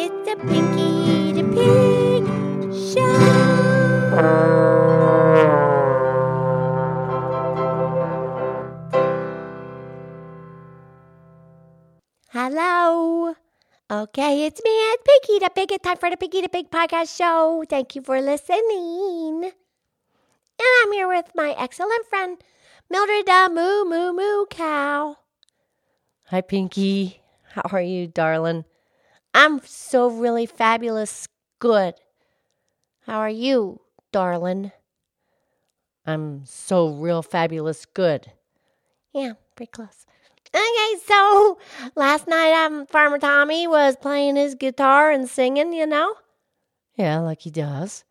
It's a Pinky the Pig show. Hello. Okay, it's me, Aunt Pinky the Pig. It's time for the Pinky the Pig podcast show. Thank you for listening. And I'm here with my excellent friend, Mildred the Moo Moo Moo Cow. Hi, Pinky. How are you, darling? I'm so really fabulous good. How are you, darling? I'm so real fabulous good. Yeah, pretty close. Okay, so last night um Farmer Tommy was playing his guitar and singing, you know? Yeah, like he does.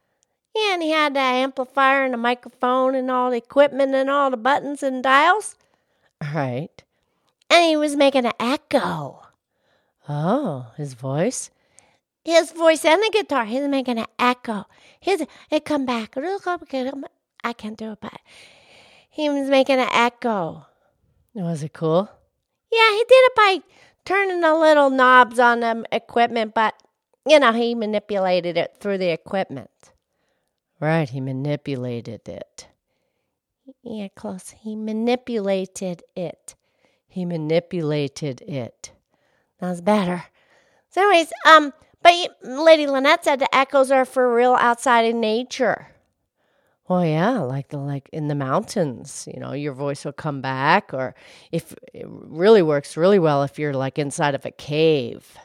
Yeah, and he had the amplifier and the microphone and all the equipment and all the buttons and dials. Right. And he was making an echo. Oh, his voice? His voice and the guitar, he's making an echo. His it come back. I can't do it, but he was making an echo. Was it cool? Yeah, he did it by turning the little knobs on the equipment, but you know, he manipulated it through the equipment. Right, he manipulated it. Yeah, close. He manipulated it. He manipulated it. That's better. So, anyways, um, but Lady Lynette said the echoes are for real outside in nature. Well, yeah, like the like in the mountains, you know, your voice will come back, or if it really works really well if you're like inside of a cave,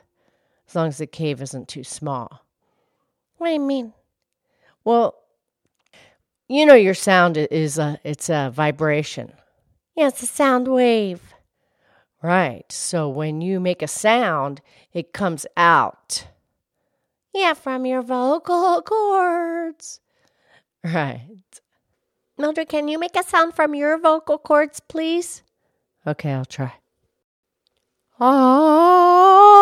as long as the cave isn't too small. What do you mean? Well, you know, your sound is a it's a vibration. Yeah, it's a sound wave. Right. So when you make a sound, it comes out. Yeah, from your vocal cords. Right. Mildred, can you make a sound from your vocal cords, please? Okay, I'll try. Ah, ah,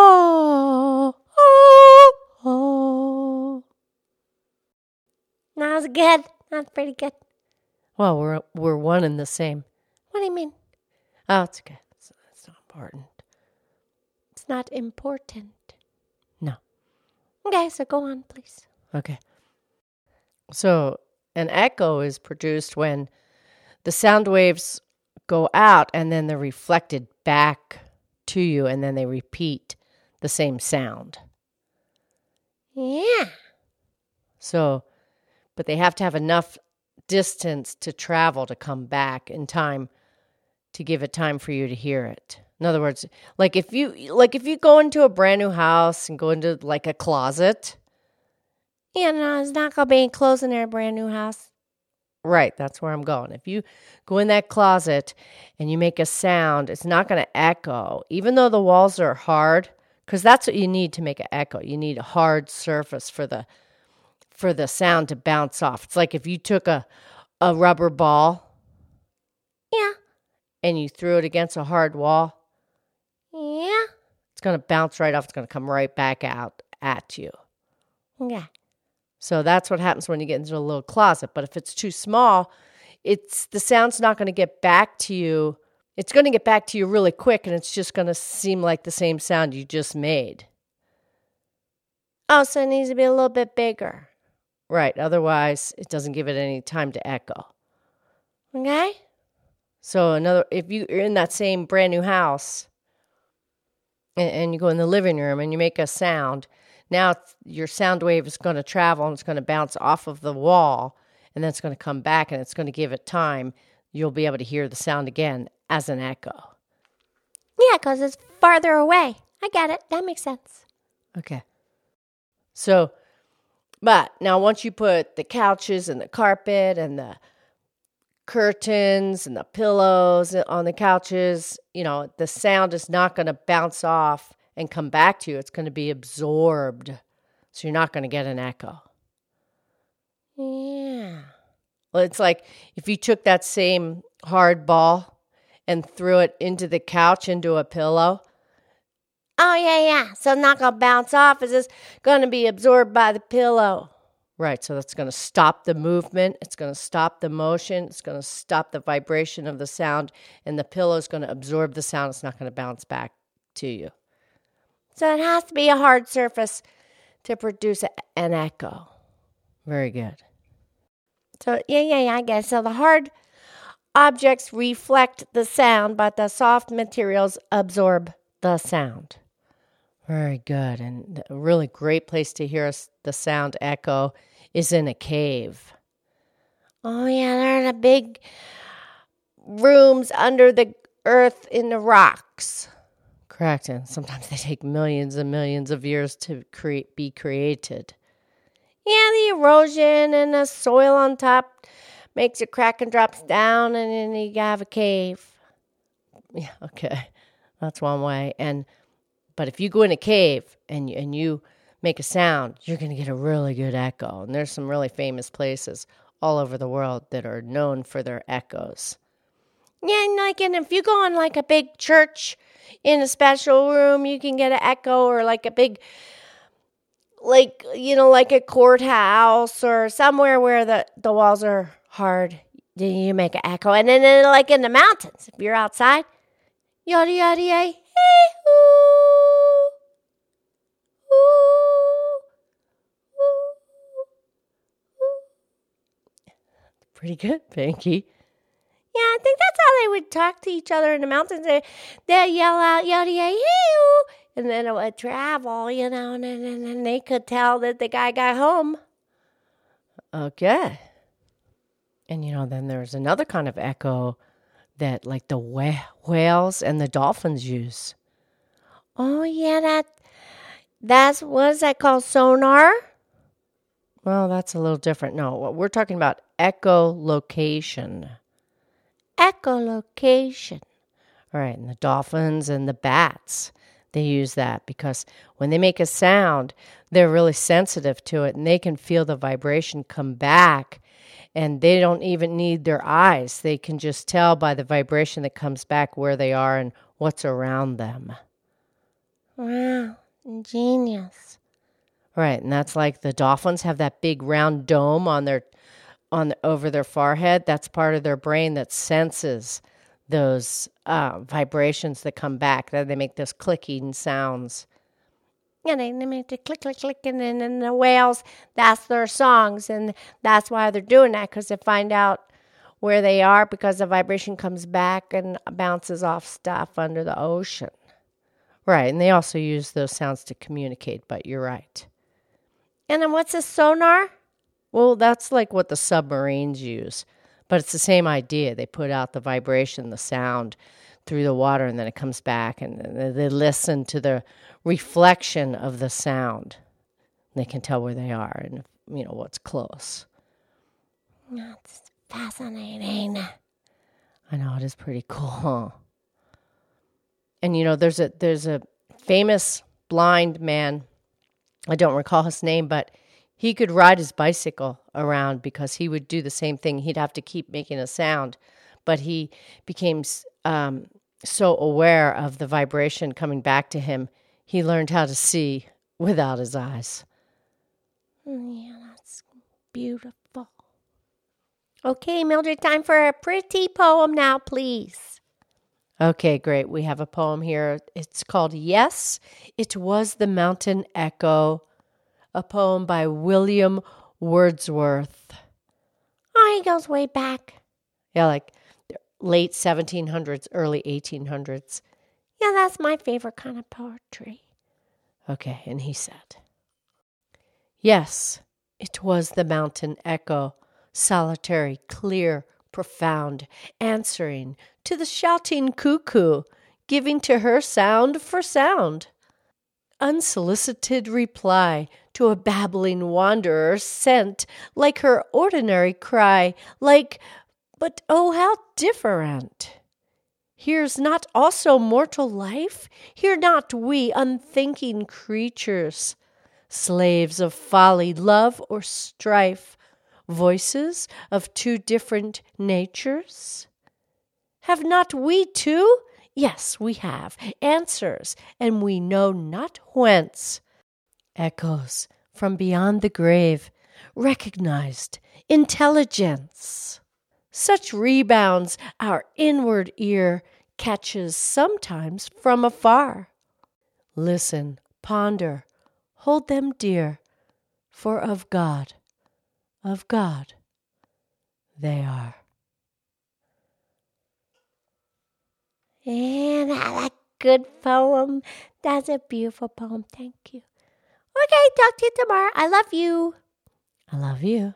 ah. Oh, oh, oh. That was good. That's pretty good. Well, we're we're one and the same. What do you mean? Oh, it's okay. Important. It's not important. No. Okay, so go on, please. Okay. So an echo is produced when the sound waves go out and then they're reflected back to you and then they repeat the same sound. Yeah. So, but they have to have enough distance to travel to come back in time to give it time for you to hear it. In other words, like if you like if you go into a brand new house and go into like a closet, yeah, no, it's not gonna be close in their brand new house. Right, that's where I'm going. If you go in that closet and you make a sound, it's not going to echo, even though the walls are hard, because that's what you need to make an echo. You need a hard surface for the for the sound to bounce off. It's like if you took a a rubber ball, and you threw it against a hard wall, yeah, it's going to bounce right off. It's going to come right back out at you. Yeah. So that's what happens when you get into a little closet. But if it's too small, it's the sound's not going to get back to you. It's going to get back to you really quick and it's just going to seem like the same sound you just made. Oh, so it needs to be a little bit bigger. Right. Otherwise, it doesn't give it any time to echo. Okay? So another if you're in that same brand new house and, and you go in the living room and you make a sound, now your sound wave is going to travel and it's going to bounce off of the wall and then it's going to come back and it's going to give it time. You'll be able to hear the sound again as an echo. Yeah, because it's farther away. I get it. That makes sense. Okay. So, but now once you put the couches and the carpet and the curtains and the pillows on the couches, you know, the sound is not going to bounce off and come back to you. It's going to be absorbed. So you're not going to get an echo. Yeah. Well, it's like if you took that same hard ball and threw it into the couch, into a pillow. Oh, yeah, yeah. So it's not going to bounce off. It's just going to be absorbed by the pillow. Right. So that's going to stop the movement. It's going to stop the motion. It's going to stop the vibration of the sound. And the pillow is going to absorb the sound. It's not going to bounce back to you. So it has to be a hard surface to produce an echo. Very good. So, yeah, yeah, yeah, I guess. So the hard objects reflect the sound, but the soft materials absorb the sound. Very good. And a really great place to hear us, the sound echo is in a cave. Oh, yeah, they're the big rooms under the earth in the rocks. Correct. And sometimes they take millions and millions of years to create, be created. Yeah, the erosion and the soil on top makes it crack and drops down, and then you have a cave. Yeah, okay. That's one way. And but if you go in a cave and and you make a sound, you're going to get a really good echo. And there's some really famous places all over the world that are known for their echoes. Yeah, and like, and if you go in like a big church in a special room, you can get an echo, or like a big, like you know, like a courthouse or somewhere where the the walls are hard. Then you make an echo, and then, like in the mountains, if you're outside, yada yada yada, Pretty good, Pinky. Yeah, I think that's how they would talk to each other in the mountains. They they yell out yada yada and then it would travel, you know, and then and then they could tell that the guy got home. Okay. And you know, then there's another kind of echo that like the wh- whales and the dolphins use. Oh yeah, that that's what is that called? Sonar. Well, that's a little different. No, what we're talking about echolocation. Echolocation. All right, and the dolphins and the bats, they use that because when they make a sound, they're really sensitive to it and they can feel the vibration come back and they don't even need their eyes. They can just tell by the vibration that comes back where they are and what's around them. Wow, genius. Right, and that's like the dolphins have that big round dome on their on over their forehead. That's part of their brain that senses those uh, vibrations that come back. That they make those clicking sounds. They, they make the click, click, click, and then and the whales, that's their songs. And that's why they're doing that, because they find out where they are because the vibration comes back and bounces off stuff under the ocean. Right, and they also use those sounds to communicate, but you're right. And then what's a sonar? Well, that's like what the submarines use, but it's the same idea. They put out the vibration, the sound through the water, and then it comes back, and they listen to the reflection of the sound. They can tell where they are and you know what's close. That's fascinating. I know it is pretty cool. Huh? And you know, there's a there's a famous blind man. I don't recall his name, but he could ride his bicycle around because he would do the same thing. He'd have to keep making a sound, but he became um, so aware of the vibration coming back to him, he learned how to see without his eyes. Yeah, that's beautiful. Okay, Mildred, time for a pretty poem now, please. Okay, great. We have a poem here. It's called Yes, It Was the Mountain Echo, a poem by William Wordsworth. Oh, he goes way back. Yeah, like late 1700s, early 1800s. Yeah, that's my favorite kind of poetry. Okay, and he said, Yes, it was the mountain echo, solitary, clear, profound, answering to the shouting cuckoo, giving to her sound for sound. Unsolicited reply to a babbling wanderer sent like her ordinary cry, like, but oh, how different! Hears not also mortal life? Hear not we unthinking creatures, slaves of folly, love, or strife, voices of two different natures? Have not we too? Yes, we have answers, and we know not whence. Echoes from beyond the grave, recognized intelligence. Such rebounds our inward ear catches sometimes from afar. Listen, ponder, hold them dear, for of God, of God they are. And a good poem. That's a beautiful poem. Thank you. Okay, talk to you tomorrow. I love you. I love you.